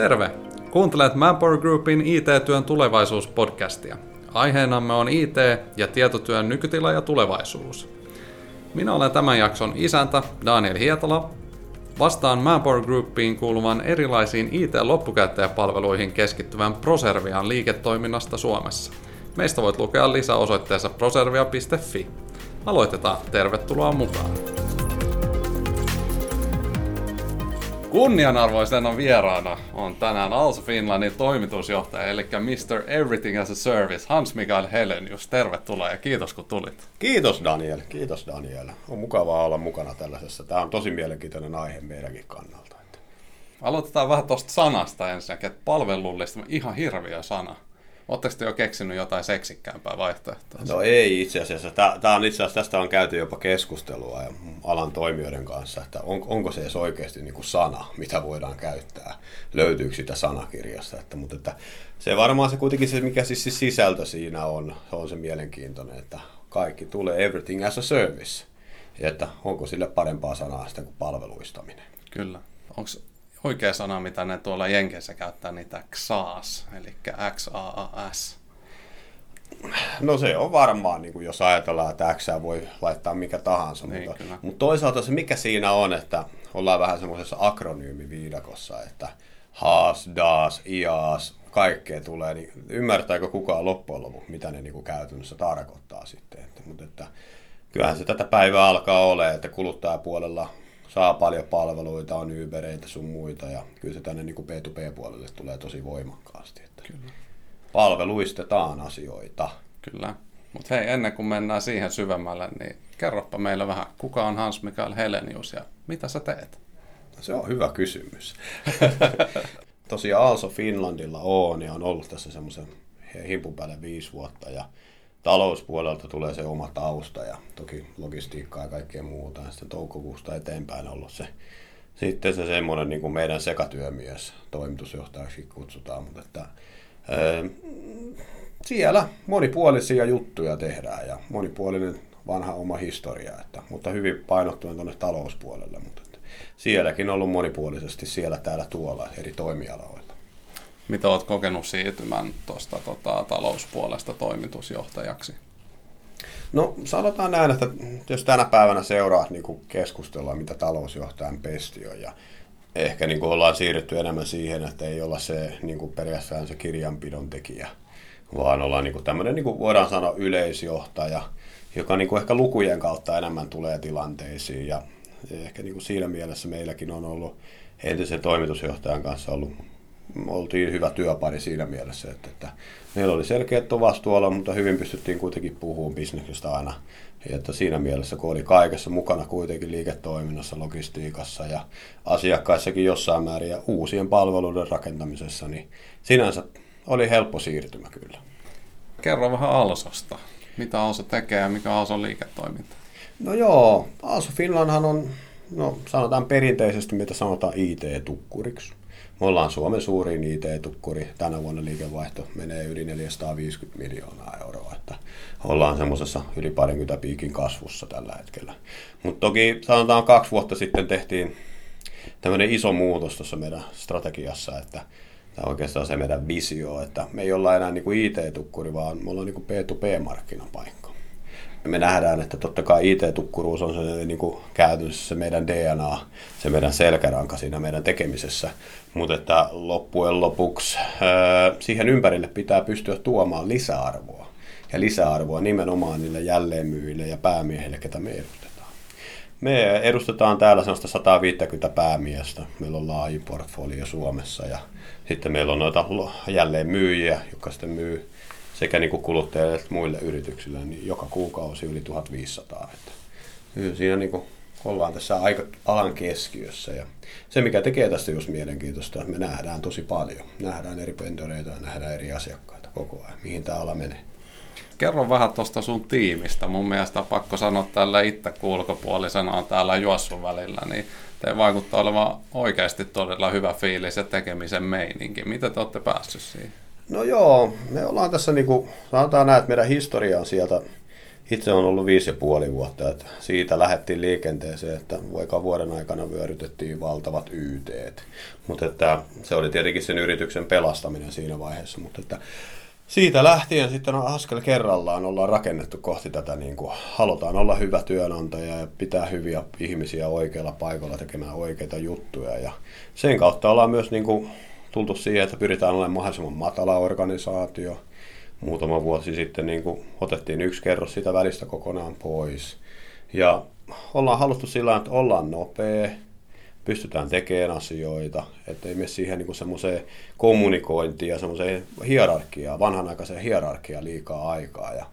Terve! Kuuntelet Manpower Groupin IT-työn tulevaisuuspodcastia. Aiheenamme on IT ja tietotyön nykytila ja tulevaisuus. Minä olen tämän jakson isäntä Daniel Hietala. Vastaan Manpower Groupiin kuuluvan erilaisiin IT-loppukäyttäjäpalveluihin keskittyvän Proservian liiketoiminnasta Suomessa. Meistä voit lukea lisää osoitteessa proservia.fi. Aloitetaan. Tervetuloa mukaan. Kunnianarvoisena vieraana on tänään Also Finlandin toimitusjohtaja, eli Mr. Everything as a Service, Hans Mikael Helenius. Tervetuloa ja kiitos kun tulit. Kiitos Daniel, kiitos Daniel. On mukavaa olla mukana tällaisessa. Tämä on tosi mielenkiintoinen aihe meidänkin kannalta. Aloitetaan vähän tuosta sanasta ensinnäkin, että palvelullista ihan hirviö sana. Oletteko te jo keksinyt jotain seksikkäämpää vaihtoehtoa? No ei itse asiassa. Tämä on itse asiassa, tästä on käyty jopa keskustelua ja alan toimijoiden kanssa, että on, onko se edes oikeasti niin kuin sana, mitä voidaan käyttää. Löytyykö sitä sanakirjasta. Että, mutta että se varmaan se kuitenkin se, mikä siis, siis sisältö siinä on, se on se mielenkiintoinen, että kaikki tulee everything as a service. Ja että onko sille parempaa sanaa sitä kuin palveluistaminen. Kyllä. Onko oikea sana, mitä ne tuolla Jenkeissä käyttää, niitä XAAS, eli X-A-A-S. No se on varmaan, niin kuin jos ajatellaan, että X voi laittaa mikä tahansa, niin, mutta, mutta toisaalta se mikä siinä on, että ollaan vähän semmoisessa akronyymiviidakossa, että HAAS, DAS, IAS, kaikkea tulee, niin ymmärtääkö kukaan loppujen lopuksi, mitä ne niin kuin käytännössä tarkoittaa sitten. Että, mutta että, kyllähän se tätä päivää alkaa olemaan, että kuluttajapuolella saa paljon palveluita, on Ubereita sun muita ja kyllä se tänne niin kuin B2B-puolelle tulee tosi voimakkaasti. Että kyllä. Palveluistetaan asioita. Kyllä. Mutta hei, ennen kuin mennään siihen syvemmälle, niin kerropa meille vähän, kuka on Hans Mikael Helenius ja mitä sä teet? Se on hyvä kysymys. Tosiaan Also Finlandilla on ja on ollut tässä semmoisen himpun päälle viisi vuotta ja talouspuolelta tulee se oma tausta ja toki logistiikkaa ja kaikkea muuta. Ja sitten toukokuusta eteenpäin on ollut se sitten se semmoinen niin kuin meidän sekatyömies, toimitusjohtajaksi kutsutaan, mutta että, ää, siellä monipuolisia juttuja tehdään ja monipuolinen vanha oma historia, että, mutta hyvin painottuen tuonne talouspuolelle, mutta että, sielläkin on ollut monipuolisesti siellä täällä tuolla eri toimialoilla mitä olet kokenut siirtymän tuosta tota, talouspuolesta toimitusjohtajaksi? No sanotaan näin, että jos tänä päivänä seuraat niin keskustelua, mitä talousjohtajan pesti on, ja ehkä niin kuin ollaan siirrytty enemmän siihen, että ei olla se niin kuin periaatteessa se kirjanpidon tekijä, vaan ollaan niin kuin tämmöinen, niin kuin voidaan sanoa, yleisjohtaja, joka niin kuin ehkä lukujen kautta enemmän tulee tilanteisiin. Ja ehkä niin kuin siinä mielessä meilläkin on ollut entisen toimitusjohtajan kanssa ollut oltiin hyvä työpari siinä mielessä, että, että meillä oli selkeät vastuulla, mutta hyvin pystyttiin kuitenkin puhumaan bisneksestä aina. Ja että siinä mielessä, kun oli kaikessa mukana kuitenkin liiketoiminnassa, logistiikassa ja asiakkaissakin jossain määrin ja uusien palveluiden rakentamisessa, niin sinänsä oli helppo siirtymä kyllä. Kerro vähän Alsosta. Mitä Also tekee ja mikä Alson liiketoiminta? No joo, Also Finlandhan on, no sanotaan perinteisesti, mitä sanotaan IT-tukkuriksi me ollaan Suomen suurin IT-tukkuri. Tänä vuonna liikevaihto menee yli 450 miljoonaa euroa. Että ollaan semmoisessa yli parikymmentä piikin kasvussa tällä hetkellä. Mutta toki sanotaan kaksi vuotta sitten tehtiin tämmöinen iso muutos tuossa meidän strategiassa, että tämä on oikeastaan se meidän visio, että me ei olla enää niin IT-tukkuri, vaan me ollaan niin B2B-markkinapaikka me nähdään, että totta kai IT-tukkuruus on se niin kuin käytännössä se meidän DNA, se meidän selkäranka siinä meidän tekemisessä, mutta että loppujen lopuksi ää, siihen ympärille pitää pystyä tuomaan lisäarvoa. Ja lisäarvoa nimenomaan niille jälleenmyyjille ja päämiehille, ketä me edustetaan. Me edustetaan täällä sellaista 150 päämiestä. Meillä on laajin portfolio Suomessa ja sitten meillä on noita jälleenmyyjiä, jotka sitten myy sekä niin kuin kuluttajille että muille yrityksille, niin joka kuukausi yli 1500. Että siinä niin kuin ollaan tässä aika alan keskiössä. Ja se, mikä tekee tästä just mielenkiintoista, että me nähdään tosi paljon. Nähdään eri pendoreita ja nähdään eri asiakkaita koko ajan, mihin tämä ala menee. Kerro vähän tuosta sun tiimistä. Mun mielestä pakko sanoa tällä itse ulkopuolisena on täällä juossun välillä, niin te vaikuttaa olevan oikeasti todella hyvä fiilis ja tekemisen meininki. Miten te olette päässyt siihen? No joo, me ollaan tässä, niin kuin, sanotaan näin, että meidän historia on sieltä itse on ollut viisi ja puoli vuotta, että siitä lähdettiin liikenteeseen, että vaikka vuoden aikana vyörytettiin valtavat YT. Mutta että se oli tietenkin sen yrityksen pelastaminen siinä vaiheessa, mutta että siitä lähtien sitten on askel kerrallaan ollaan rakennettu kohti tätä, niin kuin halutaan olla hyvä työnantaja ja pitää hyviä ihmisiä oikealla paikalla tekemään oikeita juttuja. Ja sen kautta ollaan myös niin kuin tultu siihen, että pyritään olemaan mahdollisimman matala organisaatio. Muutama vuosi sitten niin kuin otettiin yksi kerros sitä välistä kokonaan pois. Ja ollaan haluttu sillä että ollaan nopea, pystytään tekemään asioita, ettei mene siihen niin semmoiseen kommunikointiin ja semmoiseen hierarkiaan, vanhanaikaiseen hierarkiaan liikaa aikaa. Ja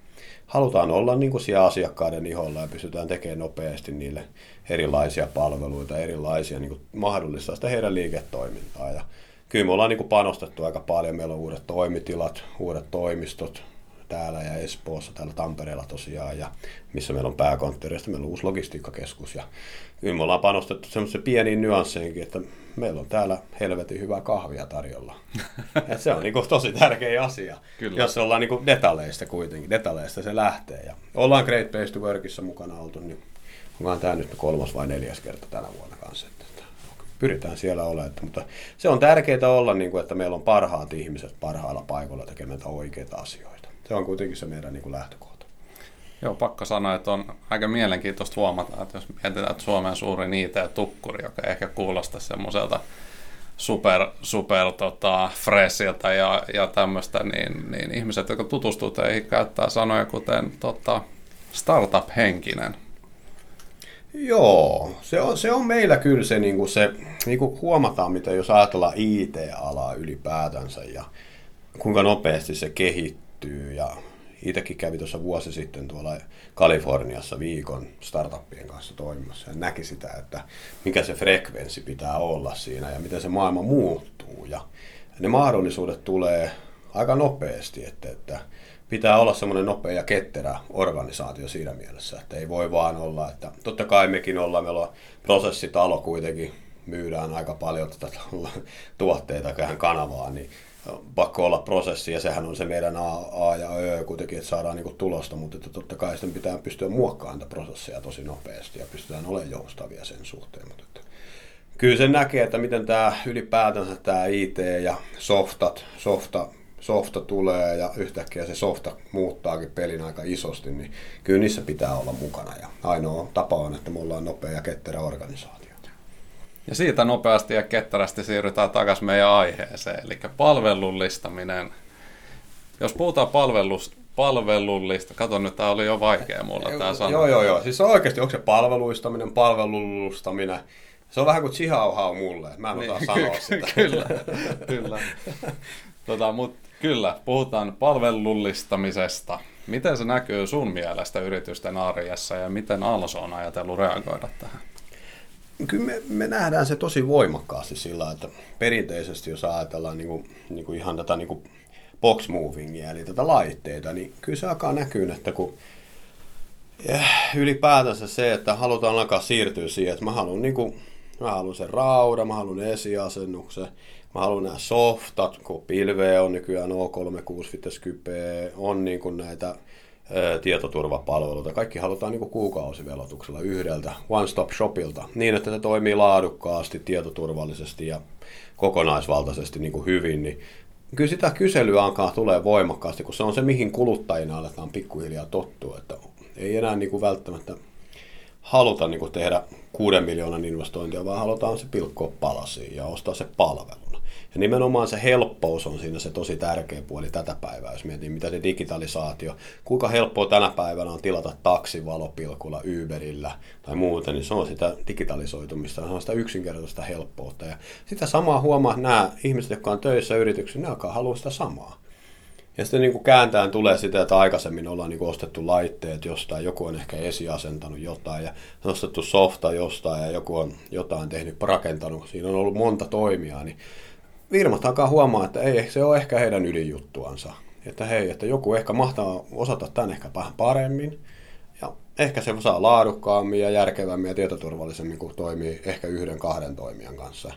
halutaan olla niin kuin siellä asiakkaiden iholla ja pystytään tekemään nopeasti niille erilaisia palveluita, erilaisia niin mahdollistaa sitä heidän liiketoimintaa. Ja kyllä me ollaan niin kuin panostettu aika paljon. Meillä on uudet toimitilat, uudet toimistot, täällä ja Espoossa, täällä Tampereella tosiaan, ja missä meillä on pääkonttori, ja meillä on uusi logistiikkakeskus. Ja kyllä me ollaan panostettu semmoisen pieniin nyansseinkin, että meillä on täällä helvetin hyvää kahvia tarjolla. Et se on niin kuin tosi tärkeä asia, Kyllä. jos ollaan niin kuin detaleista kuitenkin, detaleista se lähtee. Ja ollaan Great Place to Workissa mukana oltu, niin onkaan tämä nyt kolmas vai neljäs kerta tänä vuonna kanssa. Pyritään siellä olemaan. Mutta se on tärkeää olla, niin kuin, että meillä on parhaat ihmiset parhailla paikoilla tekemään oikeita asioita se on kuitenkin se meidän niin kuin lähtökohta. Joo, pakko sanoa, että on aika mielenkiintoista huomata, että jos mietitään, että Suomen suurin IT-tukkuri, joka ehkä kuulostaa semmoiselta super, super tota, fresiltä ja, ja tämmöistä, niin, niin ihmiset, jotka tutustuu teihin, käyttää sanoja kuten tota, startup-henkinen. Joo, se on, se on meillä kyllä se, niin kuin se niin kuin huomataan, mitä jos ajatellaan IT-alaa ylipäätänsä ja kuinka nopeasti se kehittyy ja itsekin kävi tuossa vuosi sitten tuolla Kaliforniassa viikon startuppien kanssa toimimassa ja näki sitä, että mikä se frekvenssi pitää olla siinä ja miten se maailma muuttuu. Ja ne mahdollisuudet tulee aika nopeasti, että, että pitää olla semmoinen nopea ja ketterä organisaatio siinä mielessä, että ei voi vaan olla, että totta kai mekin ollaan, meillä on prosessitalo kuitenkin, myydään aika paljon tätä tuotteita tähän kanavaan, niin pakko olla prosessi ja sehän on se meidän A, A ja Ö kuitenkin, että saadaan niinku tulosta, mutta että totta kai sitten pitää pystyä muokkaamaan tätä prosessia tosi nopeasti ja pystytään olemaan joustavia sen suhteen. Mutta että kyllä se näkee, että miten tämä ylipäätänsä tämä IT ja softat, softa, softa tulee ja yhtäkkiä se softa muuttaakin pelin aika isosti, niin kyllä niissä pitää olla mukana. Ja ainoa tapa on, että me ollaan nopea ja ketterä organisaatio. Ja siitä nopeasti ja ketterästi siirrytään takaisin meidän aiheeseen, eli palvelullistaminen. Jos puhutaan palvelus, palvelullista, kato nyt, tämä oli jo vaikea mulla tämä sana. Joo, joo, joo. Siis oikeasti, onko se palveluistaminen, palvelullistaminen? Se on vähän kuin chihauhau mulle, mä en osaa niin, sanoa sitä. kyllä, kyllä. Tota, mut, kyllä, puhutaan palvelullistamisesta. Miten se näkyy sun mielestä yritysten arjessa ja miten Also on ajatellut reagoida tähän? Kyllä me, me nähdään se tosi voimakkaasti sillä, että perinteisesti jos ajatellaan niin kuin, niin kuin ihan tätä niin kuin box movingia, eli tätä laitteita, niin kyllä se alkaa näkyä, että kun ja ylipäätänsä se, että halutaan alkaa siirtyä siihen, että mä haluan, niin kuin, mä haluan sen rauda, mä haluan esiasennuksen, mä haluan nämä softat, kun pilveä on nykyään O365 on niin kuin näitä tietoturvapalveluita. Kaikki halutaan niin kuin kuukausivelotuksella yhdeltä one-stop shopilta niin, että se toimii laadukkaasti, tietoturvallisesti ja kokonaisvaltaisesti niin kuin hyvin. Niin kyllä sitä kyselyä alkaa tulee voimakkaasti, kun se on se, mihin kuluttajina aletaan pikkuhiljaa tottua, että ei enää niin kuin välttämättä haluta niin kuin tehdä kuuden miljoonan investointia, vaan halutaan se pilkkoa palasiin ja ostaa se palvelu. Ja nimenomaan se helppous on siinä se tosi tärkeä puoli tätä päivää, jos miettii mitä se digitalisaatio, kuinka helppoa tänä päivänä on tilata taksi valopilkulla, Uberillä tai muuten, niin se on sitä digitalisoitumista, se on sitä yksinkertaista helppoutta. Ja sitä samaa huomaa, että nämä ihmiset, jotka on töissä yrityksissä, ne alkaa haluaa sitä samaa. Ja sitten niin kuin kääntään tulee sitä, että aikaisemmin ollaan niin ostettu laitteet jostain, joku on ehkä esiasentanut jotain ja ostettu softa jostain ja joku on jotain tehnyt, rakentanut. Siinä on ollut monta toimijaa, niin firmat alkaa huomaa, että ei se ole ehkä heidän ydinjuttuansa. Että hei, että joku ehkä mahtaa osata tämän ehkä vähän paremmin. Ja ehkä se saa laadukkaammin ja järkevämmin ja tietoturvallisemmin, kun toimii ehkä yhden kahden toimijan kanssa.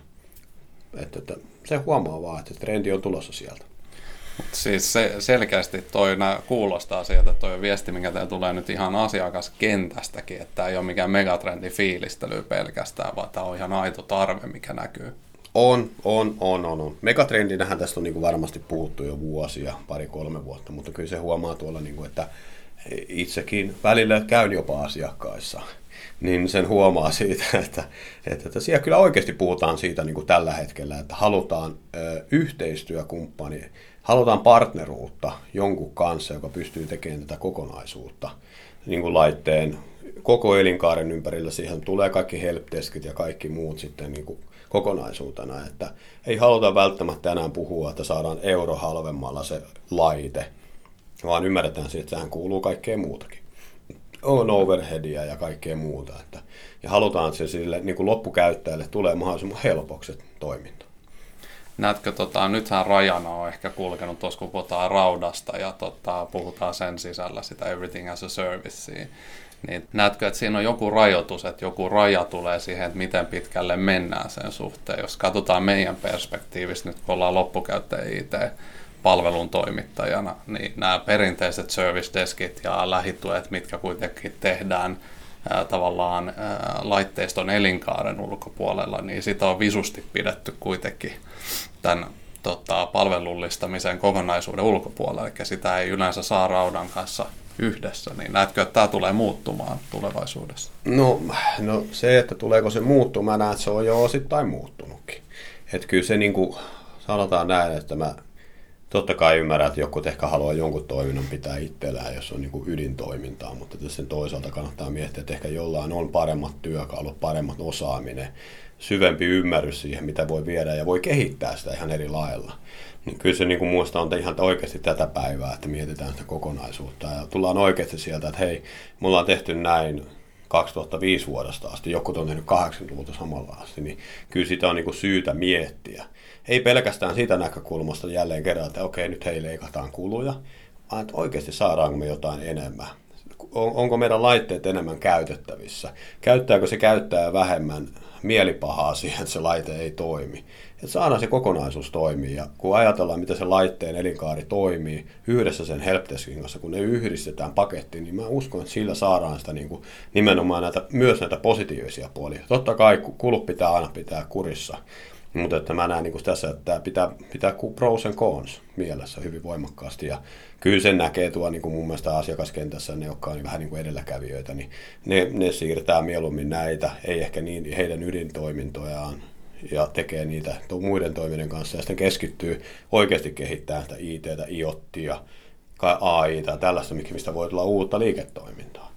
Että, että se huomaa vaan, että trendi on tulossa sieltä. Siis se, selkeästi toi nää, kuulostaa sieltä toi viesti, mikä teillä tulee nyt ihan asiakaskentästäkin, että tämä ei ole mikään megatrendi fiilistely pelkästään, vaan tämä on ihan aito tarve, mikä näkyy. On, on, on, on. on. Megatrendinähän tästä on niin kuin varmasti puhuttu jo vuosia, pari-kolme vuotta, mutta kyllä se huomaa tuolla, niin kuin, että itsekin välillä käyn jopa asiakkaissa, niin sen huomaa siitä, että, että, että siellä kyllä oikeasti puhutaan siitä niin kuin tällä hetkellä, että halutaan ö, yhteistyökumppani, halutaan partneruutta jonkun kanssa, joka pystyy tekemään tätä kokonaisuutta niin kuin laitteen koko elinkaaren ympärillä. Siihen tulee kaikki helpdeskit ja kaikki muut sitten niin kuin kokonaisuutena, että ei haluta välttämättä enää puhua, että saadaan euro halvemmalla se laite, vaan ymmärretään siitä, että sehän kuuluu kaikkeen muutakin. On overheadia ja kaikkea muuta. Että, ja halutaan, se sille niin kuin loppukäyttäjälle tulee mahdollisimman helpoksi toiminta. Näetkö, tota, nythän rajana on ehkä kulkenut tuossa, kun puhutaan raudasta ja tota, puhutaan sen sisällä sitä everything as a service. Niin näetkö, että siinä on joku rajoitus, että joku raja tulee siihen, että miten pitkälle mennään sen suhteen. Jos katsotaan meidän perspektiivistä nyt, kun ollaan loppukäyttäjä IT, palvelun toimittajana, niin nämä perinteiset service deskit ja lähituet, mitkä kuitenkin tehdään ää, tavallaan ää, laitteiston elinkaaren ulkopuolella, niin sitä on visusti pidetty kuitenkin tämän tota, palvelullistamisen kokonaisuuden ulkopuolella, eli sitä ei yleensä saa raudan kanssa yhdessä, niin näetkö, että tämä tulee muuttumaan tulevaisuudessa? No, no se, että tuleeko se muuttumaan, näen, että se on jo osittain muuttunutkin. Että kyllä se niin kuin, sanotaan näin, että mä totta kai ymmärrän, että joku ehkä haluaa jonkun toiminnan pitää itsellään, jos on niin kuin ydintoimintaa, mutta sen toisaalta kannattaa miettiä, että ehkä jollain on paremmat työkalut, paremmat osaaminen, syvempi ymmärrys siihen, mitä voi viedä ja voi kehittää sitä ihan eri lailla. Niin kyllä se niin kuin muista on ihan oikeasti tätä päivää, että mietitään sitä kokonaisuutta ja tullaan oikeasti sieltä, että hei, me ollaan tehty näin 2005 vuodesta asti, joku on tehnyt 80-luvulta samalla asti, niin kyllä sitä on niin kuin syytä miettiä. Ei pelkästään siitä näkökulmasta jälleen kerran, että okei, nyt hei leikataan kuluja, vaan että oikeasti saadaanko me jotain enemmän. Onko meidän laitteet enemmän käytettävissä? Käyttääkö se käyttää vähemmän mielipahaa siihen, että se laite ei toimi. Että saadaan se kokonaisuus toimii ja kun ajatellaan, miten se laitteen elinkaari toimii yhdessä sen helpdeskin kanssa, kun ne yhdistetään pakettiin, niin mä uskon, että sillä saadaan sitä niin kuin, nimenomaan näitä, myös näitä positiivisia puolia. Totta kai kulut pitää aina pitää kurissa, mutta että mä näen niin tässä, että tämä pitää, pitää pros and cons mielessä hyvin voimakkaasti. Ja kyllä sen näkee tuo niin kuin mun mielestä asiakaskentässä, ne jotka on niin vähän niin kuin edelläkävijöitä, niin ne, ne siirtää mieluummin näitä, ei ehkä niin heidän ydintoimintojaan ja tekee niitä muiden toiminnan kanssa ja sitten keskittyy oikeasti kehittämään sitä IT, IoTia, AI tai tällaista, mistä voi tulla uutta liiketoimintaa.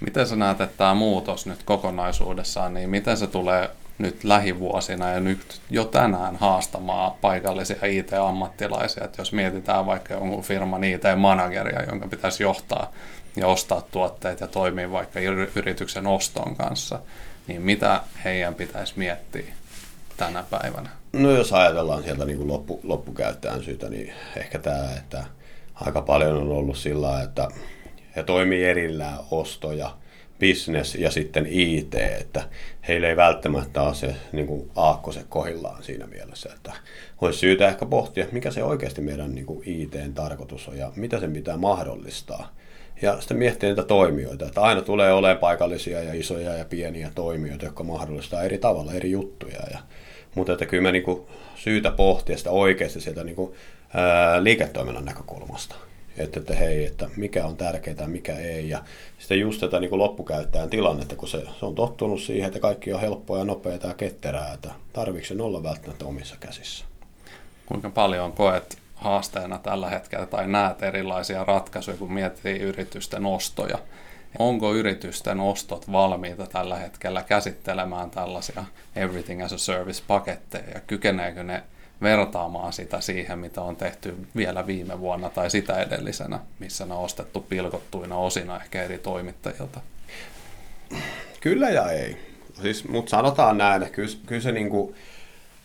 Miten sä näet, että tämä muutos nyt kokonaisuudessaan, niin miten se tulee nyt lähivuosina ja nyt jo tänään haastamaan paikallisia IT-ammattilaisia. Että jos mietitään vaikka jonkun firman IT-manageria, jonka pitäisi johtaa ja ostaa tuotteet ja toimia vaikka yrityksen oston kanssa, niin mitä heidän pitäisi miettiä tänä päivänä? No jos ajatellaan sieltä niin loppu, loppukäyttäjän syytä, niin ehkä tämä, että aika paljon on ollut sillä että he toimii erillään ostoja business ja sitten IT, että heillä ei välttämättä ole se niin kuin aakkose kohillaan siinä mielessä, että olisi syytä ehkä pohtia, mikä se oikeasti meidän niin kuin ITn tarkoitus on ja mitä sen pitää mahdollistaa. Ja sitten miettiä niitä toimijoita, että aina tulee olemaan paikallisia ja isoja ja pieniä toimijoita, jotka mahdollistaa eri tavalla eri juttuja. Ja, mutta että kyllä me niin kuin syytä pohtia sitä oikeasti sieltä niin kuin, ää, liiketoiminnan näkökulmasta että, että hei, että mikä on tärkeää, mikä ei. Ja sitten just tätä niin loppukäyttäjän tilannetta, kun se, se on tottunut siihen, että kaikki on helppoa ja nopeaa ja ketterää, että tarvitsen sen olla välttämättä omissa käsissä. Kuinka paljon koet haasteena tällä hetkellä tai näet erilaisia ratkaisuja, kun miettii yritysten ostoja? Onko yritysten ostot valmiita tällä hetkellä käsittelemään tällaisia everything as a service paketteja ja kykeneekö ne vertaamaan sitä siihen, mitä on tehty vielä viime vuonna tai sitä edellisenä, missä ne on ostettu pilkottuina osina ehkä eri toimittajilta? Kyllä ja ei. Siis, mutta sanotaan näin, että kyllä, kyllä se niinku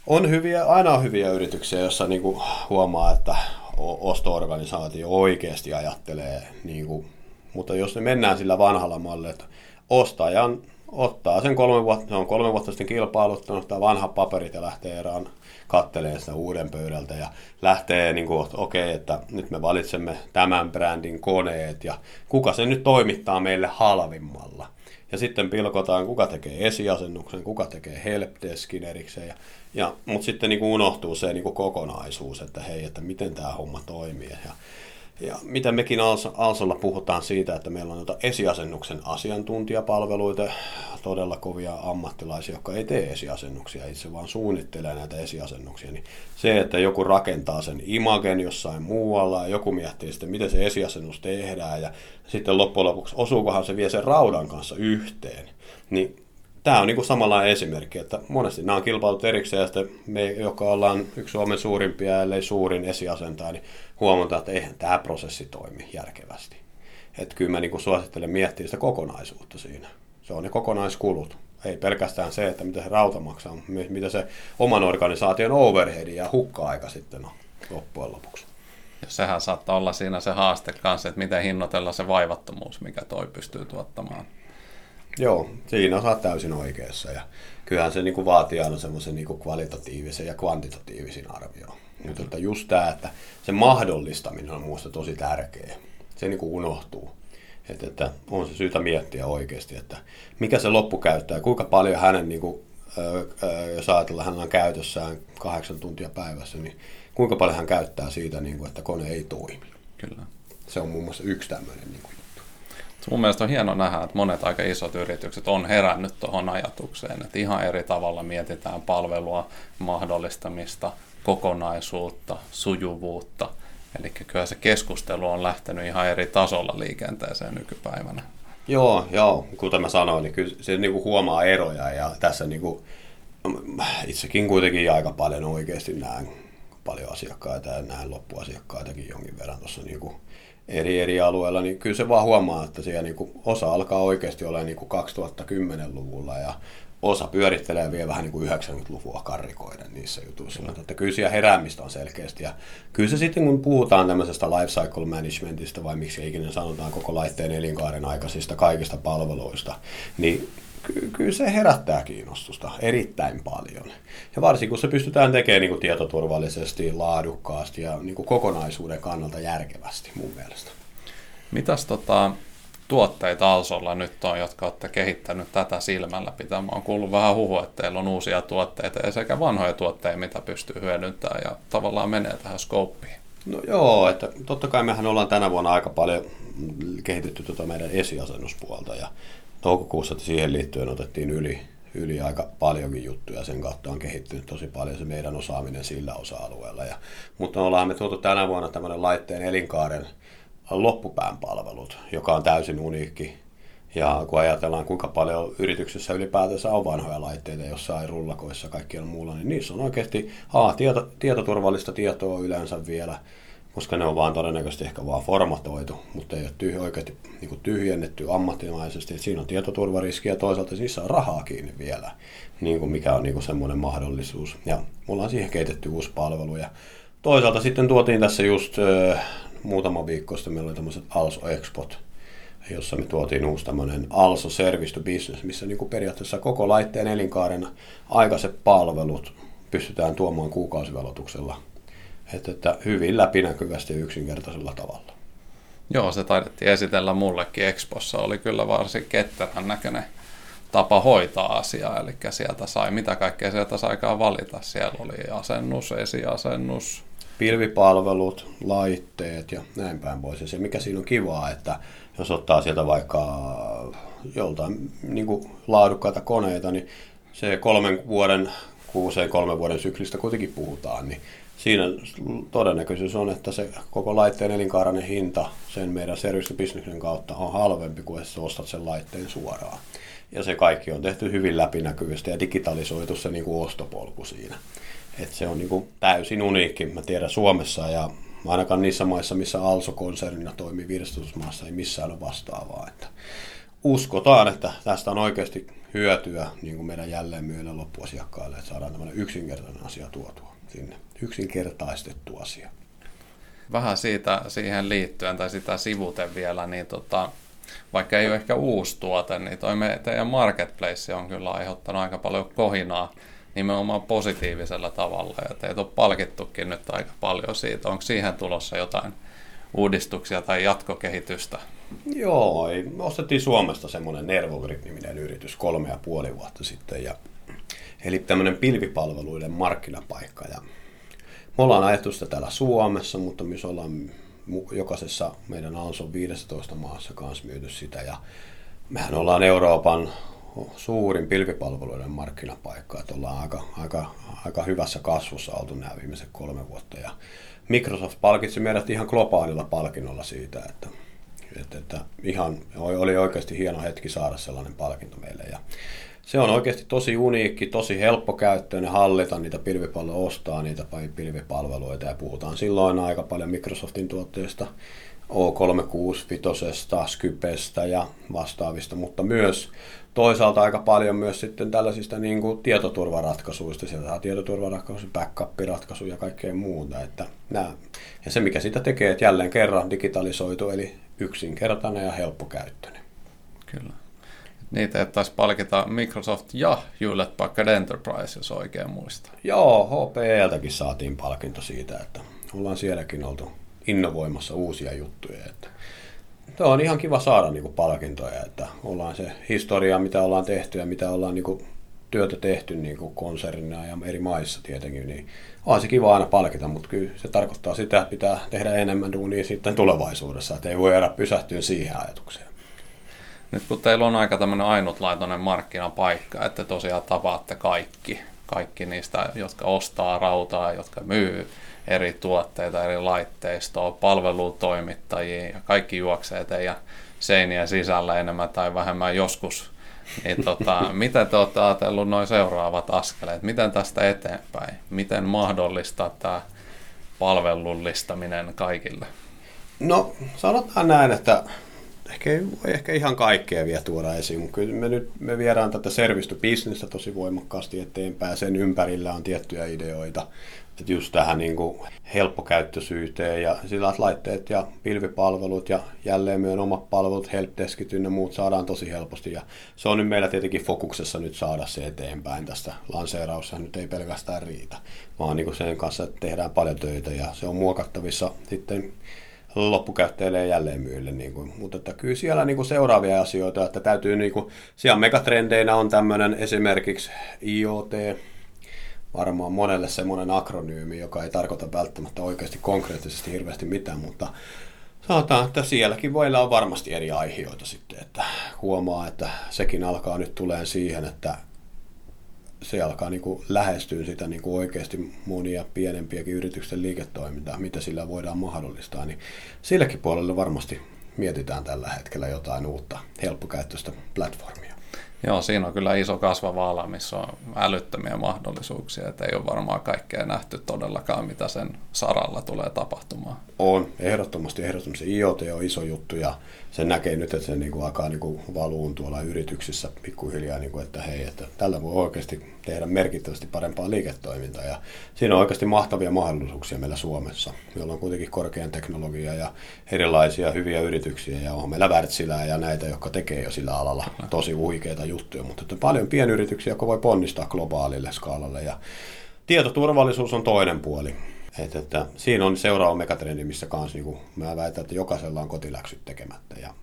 on hyviä, aina on hyviä yrityksiä, joissa niinku huomaa, että osto-organisaatio oikeasti ajattelee, niinku, mutta jos ne mennään sillä vanhalla mallilla, että ostajan ottaa sen kolme vuotta, se on kolme vuotta sitten kilpailuttanut, ottaa vanhat paperit ja lähtee erään kattelee sitä uuden pöydältä ja lähtee, niin kuin, että okei, okay, että nyt me valitsemme tämän brändin koneet ja kuka se nyt toimittaa meille halvimmalla. Ja sitten pilkotaan, kuka tekee esiasennuksen, kuka tekee helpdeskin erikseen. Ja, ja, mutta sitten niin kuin unohtuu se niin kuin kokonaisuus, että hei, että miten tämä homma toimii. Ja ja mitä mekin Alsolla puhutaan siitä, että meillä on esiasennuksen asiantuntijapalveluita, todella kovia ammattilaisia, jotka ei tee esiasennuksia itse, vaan suunnittelee näitä esiasennuksia. Niin se, että joku rakentaa sen imagen jossain muualla ja joku miettii sitten, miten se esiasennus tehdään ja sitten loppujen lopuksi osuukohan se vie sen raudan kanssa yhteen, niin tämä on niin kuin samanlainen esimerkki, että monesti nämä on kilpailut erikseen ja sitten me, joka ollaan yksi Suomen suurimpia, ellei suurin esiasentaja, niin huomataan, että eihän tämä prosessi toimi järkevästi. Että kyllä mä niin kuin suosittelen miettiä sitä kokonaisuutta siinä. Se on ne kokonaiskulut. Ei pelkästään se, että mitä se rauta maksaa, mutta mitä se oman organisaation overhead ja hukka-aika sitten on loppujen lopuksi. Ja sehän saattaa olla siinä se haaste kanssa, että miten hinnoitella se vaivattomuus, mikä toi pystyy tuottamaan. Joo, siinä osaat täysin oikeassa. Ja kyllähän se niin kuin vaatii aina semmoisen niin kvalitatiivisen ja kvantitatiivisen arvioon. Mutta että just tämä, että se mahdollistaminen on minusta tosi tärkeä. Se niin kuin unohtuu. Että, että on se syytä miettiä oikeasti, että mikä se loppukäyttäjä, kuinka paljon hänen, niin kuin, jos ajatellaan, hän on käytössään kahdeksan tuntia päivässä, niin kuinka paljon hän käyttää siitä, niin kuin, että kone ei toimi. Kyllä. Se on muun muassa yksi tämmöinen niin kuin, Mun mielestä on hieno nähdä, että monet aika isot yritykset on herännyt tuohon ajatukseen, että ihan eri tavalla mietitään palvelua, mahdollistamista, kokonaisuutta, sujuvuutta. Eli kyllä se keskustelu on lähtenyt ihan eri tasolla liikenteeseen nykypäivänä. Joo, joo, kuten mä sanoin, niin kyllä se niin kuin huomaa eroja ja tässä niin kuin, itsekin kuitenkin aika paljon oikeasti näen paljon asiakkaita ja näen loppuasiakkaitakin jonkin verran tuossa niin kuin eri eri alueilla, niin kyllä se vaan huomaa, että siellä niin kuin osa alkaa oikeasti olla niin kuin 2010-luvulla ja osa pyörittelee vielä vähän niin kuin 90-luvua karrikoiden niissä jutuissa. Mutta että kyllä siellä heräämistä on selkeästi. Ja kyllä se sitten, kun puhutaan tämmöisestä life cycle managementista, vai miksi ikinä sanotaan koko laitteen elinkaaren aikaisista kaikista palveluista, niin ky- kyllä se herättää kiinnostusta erittäin paljon. Ja varsinkin kun se pystytään tekemään niin kuin tietoturvallisesti, laadukkaasti ja niin kuin kokonaisuuden kannalta järkevästi mun mielestä. Mitäs tota, tuotteita Alsolla nyt on, jotka olette kehittänyt tätä silmällä pitää. Mä oon kuullut vähän huhua, että teillä on uusia tuotteita ja sekä vanhoja tuotteita, mitä pystyy hyödyntämään ja tavallaan menee tähän skouppiin. No joo, että totta kai mehän ollaan tänä vuonna aika paljon kehitetty tuota meidän esiasennuspuolta ja toukokuussa siihen liittyen otettiin yli, yli aika paljonkin juttuja. Sen kautta on kehittynyt tosi paljon se meidän osaaminen sillä osa-alueella. Ja, mutta ollaan me tuotu tänä vuonna tämmöinen laitteen elinkaaren loppupään palvelut, joka on täysin uniikki. Ja kun ajatellaan, kuinka paljon yrityksessä ylipäätänsä on vanhoja laitteita jossain rullakoissa kaikkialla muulla, niin niissä on oikeasti A, tieto, tietoturvallista tietoa yleensä vielä, koska ne on vaan todennäköisesti ehkä vaan formatoitu, mutta ei ole tyh- oikeasti niin kuin tyhjennetty ammattimaisesti. Et siinä on tietoturvariski ja toisaalta niissä on rahaa kiinni vielä, niin kuin mikä on niin kuin semmoinen mahdollisuus. Ja mulla on siihen keitetty uusi palvelu. Ja toisaalta sitten tuotiin tässä just muutama viikko sitten meillä oli tämmöiset Also Expot, jossa me tuotiin uusi tämmöinen Also Service to Business, missä niin kuin periaatteessa koko laitteen elinkaaren aikaiset palvelut pystytään tuomaan kuukausivelotuksella. Että, että hyvin läpinäkyvästi ja yksinkertaisella tavalla. Joo, se taidettiin esitellä mullekin Expossa. Oli kyllä varsin ketterän näköinen tapa hoitaa asiaa, eli sieltä sai, mitä kaikkea sieltä saikaan valita. Siellä oli asennus, esiasennus, pilvipalvelut, laitteet ja näin päin pois. Ja se mikä siinä on kivaa, että jos ottaa sieltä vaikka joltain niin kuin laadukkaita koneita, niin se kolmen vuoden, kuuseen kolmen vuoden syklistä kuitenkin puhutaan, niin siinä todennäköisyys on, että se koko laitteen elinkaarainen hinta sen meidän service kautta on halvempi kuin jos ostat sen laitteen suoraan. Ja se kaikki on tehty hyvin läpinäkyvästi ja digitalisoitu se niin kuin ostopolku siinä. Et se on niin kuin täysin uniikki, mä tiedän Suomessa ja ainakaan niissä maissa, missä Also-konsernina toimii virstutusmaassa, ei missään ole vastaavaa. Että uskotaan, että tästä on oikeasti hyötyä niin kuin meidän jälleenmyyjille loppuasiakkaille, että saadaan tämmöinen yksinkertainen asia tuotua sinne. Yksinkertaistettu asia. Vähän siitä siihen liittyen tai sitä sivuten vielä, niin tota, vaikka ei ole ehkä uusi tuote, niin toi me, teidän marketplace on kyllä aiheuttanut aika paljon kohinaa nimenomaan positiivisella tavalla, ja teitä on palkittukin nyt aika paljon siitä. Onko siihen tulossa jotain uudistuksia tai jatkokehitystä? Joo, ei. me ostettiin Suomesta semmoinen Nervogrip-niminen yritys kolme ja puoli vuotta sitten, ja, eli tämmöinen pilvipalveluiden markkinapaikka, ja me ollaan ajettu sitä täällä Suomessa, mutta myös ollaan jokaisessa meidän Anson 15 maassa kanssa myyty sitä, ja mehän ollaan Euroopan suurin pilvipalveluiden markkinapaikka, että ollaan aika, aika, aika hyvässä kasvussa oltu nämä viimeiset kolme vuotta. Ja Microsoft palkitsi meidät ihan globaalilla palkinnolla siitä, että, että, että ihan oli oikeasti hieno hetki saada sellainen palkinto meille. Ja se on oikeasti tosi uniikki, tosi helppokäyttöinen hallita niitä pilvipalveluja, ostaa niitä pilvipalveluita ja puhutaan silloin aika paljon Microsoftin tuotteista, O365, Skypestä ja vastaavista, mutta myös toisaalta aika paljon myös sitten tällaisista niin kuin tietoturvaratkaisuista. Sieltä saa tietoturvaratkaisuja, backup-ratkaisuja ja kaikkea muuta. Että nämä. Ja se, mikä sitä tekee, että jälleen kerran digitalisoitu, eli yksinkertainen ja helppokäyttöinen. Kyllä. Niitä ei taisi palkita Microsoft ja Hewlett Packard Enterprise, jos oikein muistaa. Joo, HPEltäkin saatiin palkinto siitä, että ollaan sielläkin oltu innovoimassa uusia juttuja. Että se on ihan kiva saada niin kuin palkintoja, että ollaan se historia, mitä ollaan tehty ja mitä ollaan niin kuin työtä tehty niin kuin konsernina ja eri maissa tietenkin, niin on se kiva aina palkita, mutta kyllä se tarkoittaa sitä, että pitää tehdä enemmän duunia sitten tulevaisuudessa, että ei voi jäädä pysähtyä siihen ajatukseen. Nyt kun teillä on aika tämmöinen ainutlaitoinen markkinapaikka, että tosiaan tapaatte kaikki, kaikki niistä, jotka ostaa rautaa, jotka myy, eri tuotteita, eri laitteistoa, palvelutoimittajia ja kaikki juoksee teidän seinien sisällä enemmän tai vähemmän joskus. Niin tota, miten te olette ajatellut noin seuraavat askeleet? Miten tästä eteenpäin? Miten mahdollistaa tämä palvelullistaminen kaikille? No sanotaan näin, että ehkä ei voi ehkä ihan kaikkea vielä tuoda esiin, mutta kyllä me nyt me viedään tätä service to businessa tosi voimakkaasti eteenpäin. Sen ympärillä on tiettyjä ideoita, että just tähän niin kuin helppokäyttöisyyteen ja sillä laitteet ja pilvipalvelut ja jälleen meidän omat palvelut, helpdeskit ja muut saadaan tosi helposti. Ja se on nyt meillä tietenkin fokuksessa nyt saada se eteenpäin tästä lanseeraussa. Nyt ei pelkästään riitä, vaan niin kuin sen kanssa tehdään paljon töitä ja se on muokattavissa sitten loppukäyttäjille ja jälleenmyyjille. Niin kuin. Mutta että kyllä siellä niin kuin seuraavia asioita, että täytyy, niin kuin, siellä megatrendeinä on tämmöinen esimerkiksi IoT, varmaan monelle semmoinen akronyymi, joka ei tarkoita välttämättä oikeasti konkreettisesti hirveästi mitään, mutta sanotaan, että sielläkin voi olla varmasti eri aiheita sitten, että huomaa, että sekin alkaa nyt tulee siihen, että se alkaa niin kuin lähestyä sitä niin kuin oikeasti monia pienempiäkin yritysten liiketoimintaa, mitä sillä voidaan mahdollistaa, niin silläkin puolella varmasti mietitään tällä hetkellä jotain uutta helppokäyttöistä platformia. Joo, siinä on kyllä iso kasvava ala, missä on älyttömiä mahdollisuuksia, että ei ole varmaan kaikkea nähty todellakaan, mitä sen saralla tulee tapahtumaan. On, ehdottomasti, ehdottomasti. IoT on iso juttu ja se näkee nyt, että se niinku alkaa niinku valuun tuolla yrityksissä pikkuhiljaa, niinku, että hei, että tällä voi oikeasti tehdä merkittävästi parempaa liiketoimintaa. Ja siinä on oikeasti mahtavia mahdollisuuksia meillä Suomessa. Meillä on kuitenkin korkean teknologia ja erilaisia hyviä yrityksiä ja on meillä Wärtsilää ja näitä, jotka tekee jo sillä alalla tosi huikeita juttuja, mutta että paljon pienyrityksiä, jotka voi ponnistaa globaalille skaalalle ja tietoturvallisuus on toinen puoli. Et, että siinä on seuraava megatrendi, missä kanssa niin mä väitän, että jokaisella on kotiläksyt tekemättä. Ja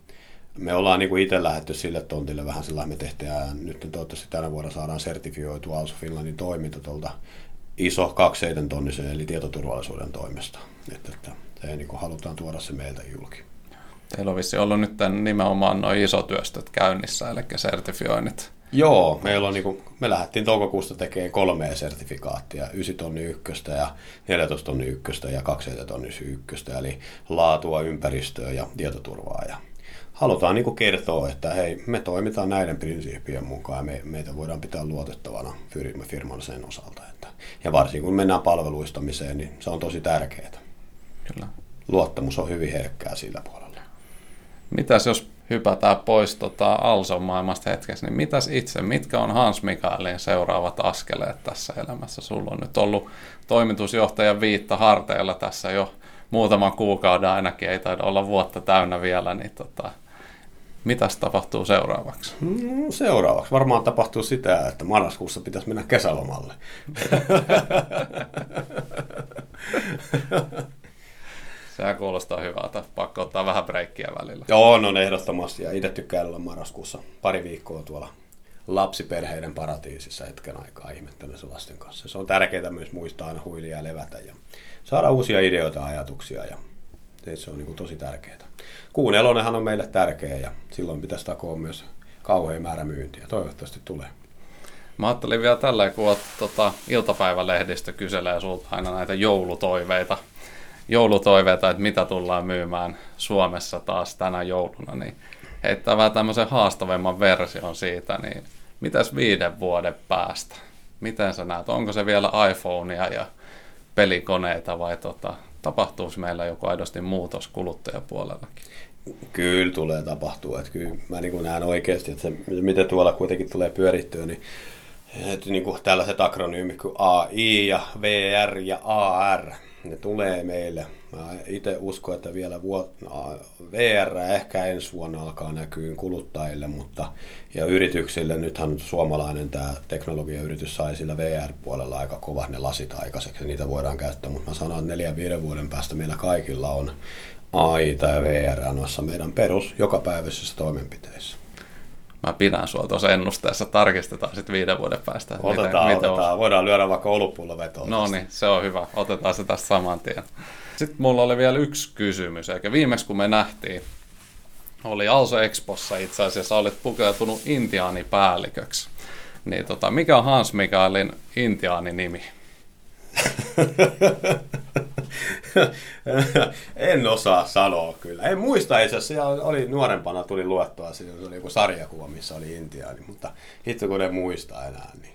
me ollaan niin itse lähdetty sille tontille vähän sellainen, me tehtiin, nyt toivottavasti tänä vuonna saadaan sertifioitu Also Finlandin toiminta tuolta iso 27 tonnisen eli tietoturvallisuuden toimesta. Että, että se niin kuin halutaan tuoda se meiltä julki. Teillä on vissi ollut nyt nimenomaan noin isotyöstöt käynnissä, eli sertifioinnit Joo, meillä on, niin kuin, me lähdettiin toukokuusta tekemään kolmea sertifikaattia, 9 tonni ykköstä ja 14 tonni ykköstä ja 20 tonni ykköstä, eli laatua, ympäristöä ja tietoturvaa. Ja halutaan niin kuin kertoa, että hei, me toimitaan näiden prinsiipien mukaan ja me, meitä voidaan pitää luotettavana firman sen osalta. Että, ja varsinkin kun mennään palveluistamiseen, niin se on tosi tärkeää. Kyllä. Luottamus on hyvin herkkää sillä puolella. Mitäs jos hypätään pois tota Alson maailmasta hetkessä, niin mitäs itse, mitkä on Hans Mikaelin seuraavat askeleet tässä elämässä? Sulla on nyt ollut toimitusjohtajan viitta harteilla tässä jo muutaman kuukauden ainakin, ei taida olla vuotta täynnä vielä, niin tota, Mitäs tapahtuu seuraavaksi? Mm, seuraavaksi varmaan tapahtuu sitä, että marraskuussa pitäisi mennä kesälomalle. Sehän kuulostaa hyvältä. Pakko ottaa vähän breikkiä välillä. Joo, no ehdottomasti. Ja itse tykkään olla marraskuussa pari viikkoa tuolla lapsiperheiden paratiisissa hetken aikaa ihmettelyssä lasten kanssa. Se on tärkeää myös muistaa aina huilia ja levätä ja saada uusia ideoita ja ajatuksia. Ja se on niin tosi tärkeää. Kuun elonenhan on meille tärkeä ja silloin pitäisi takoa myös kauhean määrä myyntiä. Toivottavasti tulee. Mä ajattelin vielä tällä, kun tota, iltapäivälehdistö kyselee sulta aina näitä joulutoiveita, joulutoiveita, että mitä tullaan myymään Suomessa taas tänä jouluna, niin heittää vähän tämmöisen haastavemman version siitä, niin mitäs viiden vuoden päästä? Miten sä näet? Onko se vielä iPhonea ja pelikoneita vai tota, tapahtuuko meillä joku aidosti muutos kuluttajapuolellakin? Kyllä tulee tapahtua. Että kyllä mä niin näen oikeasti, että se, miten tuolla kuitenkin tulee pyörittyä, niin että niin kuin tällaiset akronyymit kuin AI ja VR ja AR, ne tulee meille. Mä itse uskon, että vielä vuot, VR ehkä ensi vuonna alkaa näkyä kuluttajille, mutta ja yrityksille, nythän suomalainen tämä teknologiayritys sai sillä VR-puolella aika kovat ne lasit aikaiseksi, niitä voidaan käyttää, mutta mä sanon, että neljän viiden vuoden päästä meillä kaikilla on AI tai VR noissa meidän perus jokapäiväisissä toimenpiteissä. Mä pidän sua tuossa ennusteessa, tarkistetaan sitten viiden vuoden päästä. Otetaan, miten, otetaan. Miten Voidaan lyödä vaikka olupullo vetoon. No niin, se on hyvä. Otetaan se tästä saman tien. Sitten mulla oli vielä yksi kysymys, eikä viimeksi kun me nähtiin, oli Also Expossa itse asiassa, olit pukeutunut intiaanipäälliköksi. Niin tota, mikä on Hans Mikaelin intiaani nimi? en osaa sanoa kyllä. En muista itse asiassa, oli nuorempana tuli luettua, se oli joku sarjakuva, missä oli intiaani, mutta hitto kun en muista enää, niin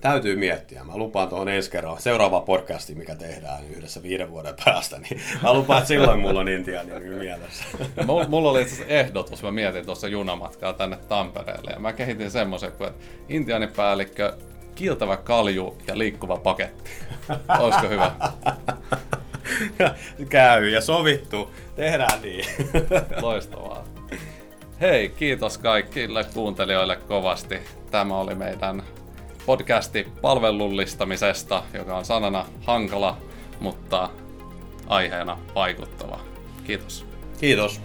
täytyy miettiä. Mä lupaan tuohon ensi kerran, seuraava podcasti, mikä tehdään yhdessä viiden vuoden päästä, niin mä lupaan, että silloin mulla on intiaani mielessä. Mulla oli itse ehdotus, mä mietin tuossa junamatkaa tänne Tampereelle, ja mä kehitin semmoisen, että intiaanipäällikkö kiiltävä kalju ja liikkuva paketti. Olisiko hyvä? Käy ja sovittu. Tehdään niin. Loistavaa. Hei, kiitos kaikille kuuntelijoille kovasti. Tämä oli meidän podcasti palvelullistamisesta, joka on sanana hankala, mutta aiheena vaikuttava. Kiitos. Kiitos.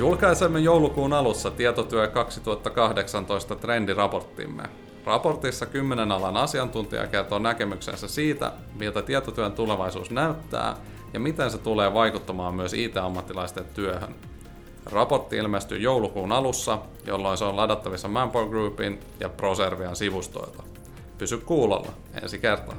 Julkaisemme joulukuun alussa tietotyö 2018 trendiraporttimme. Raportissa kymmenen alan asiantuntija kertoo näkemyksensä siitä, miltä tietotyön tulevaisuus näyttää ja miten se tulee vaikuttamaan myös IT-ammattilaisten työhön. Raportti ilmestyy joulukuun alussa, jolloin se on ladattavissa Manpower Groupin ja ProServian sivustoilta. Pysy kuulolla ensi kertaa.